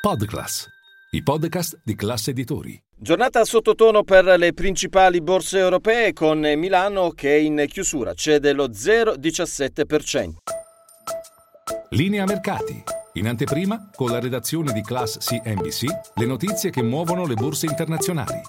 Podclass, i podcast di classe editori. Giornata sottotono per le principali borse europee con Milano che in chiusura cede lo 0,17%. Linea mercati. In anteprima, con la redazione di Class CNBC, le notizie che muovono le borse internazionali.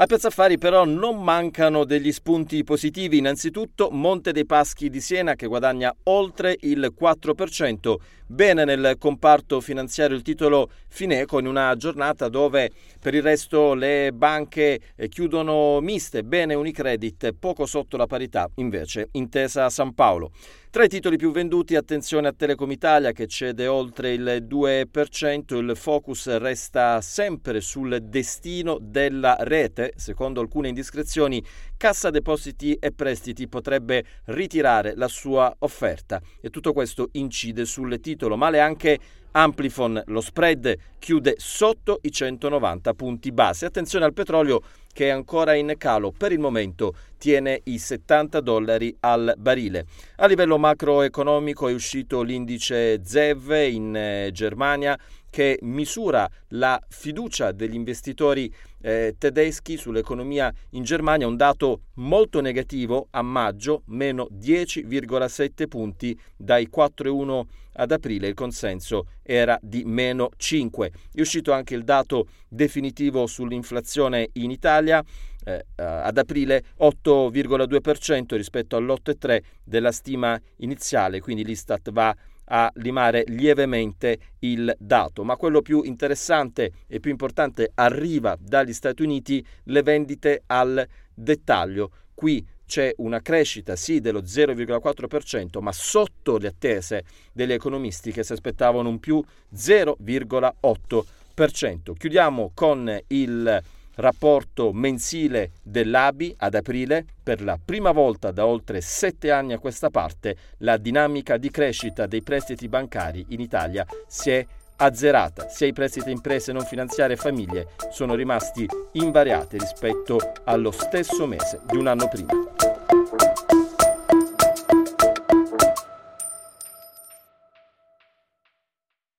A Piazza Affari però non mancano degli spunti positivi. Innanzitutto Monte dei Paschi di Siena che guadagna oltre il 4%. Bene nel comparto finanziario il titolo Fineco in una giornata dove per il resto le banche eh, chiudono miste. Bene Unicredit poco sotto la parità invece Intesa San Paolo. Tra i titoli più venduti, attenzione a Telecom Italia che cede oltre il 2%, il focus resta sempre sul destino della rete. Secondo alcune indiscrezioni, Cassa Depositi e Prestiti potrebbe ritirare la sua offerta. E tutto questo incide sul titolo, male anche Amplifon, lo spread chiude sotto i 190 punti base. Attenzione al petrolio che è ancora in calo, per il momento tiene i 70 dollari al barile. A livello macroeconomico è uscito l'indice ZEV in eh, Germania che misura la fiducia degli investitori eh, tedeschi sull'economia in Germania, un dato molto negativo a maggio, meno 10,7 punti dai 4,1 ad aprile, il consenso era di meno 5. È uscito anche il dato definitivo sull'inflazione in Italia, eh, ad aprile 8,2% rispetto all'8,3% della stima iniziale, quindi l'Istat va a limare lievemente il dato. Ma quello più interessante e più importante arriva dagli Stati Uniti, le vendite al dettaglio. Qui c'è una crescita sì dello 0,4%, ma sotto le attese degli economisti che si aspettavano un più 0,8%. Chiudiamo con il rapporto mensile dell'ABI ad aprile, per la prima volta da oltre sette anni a questa parte, la dinamica di crescita dei prestiti bancari in Italia si è azzerata, sia i prestiti imprese non finanziarie e famiglie sono rimasti invariati rispetto allo stesso mese di un anno prima.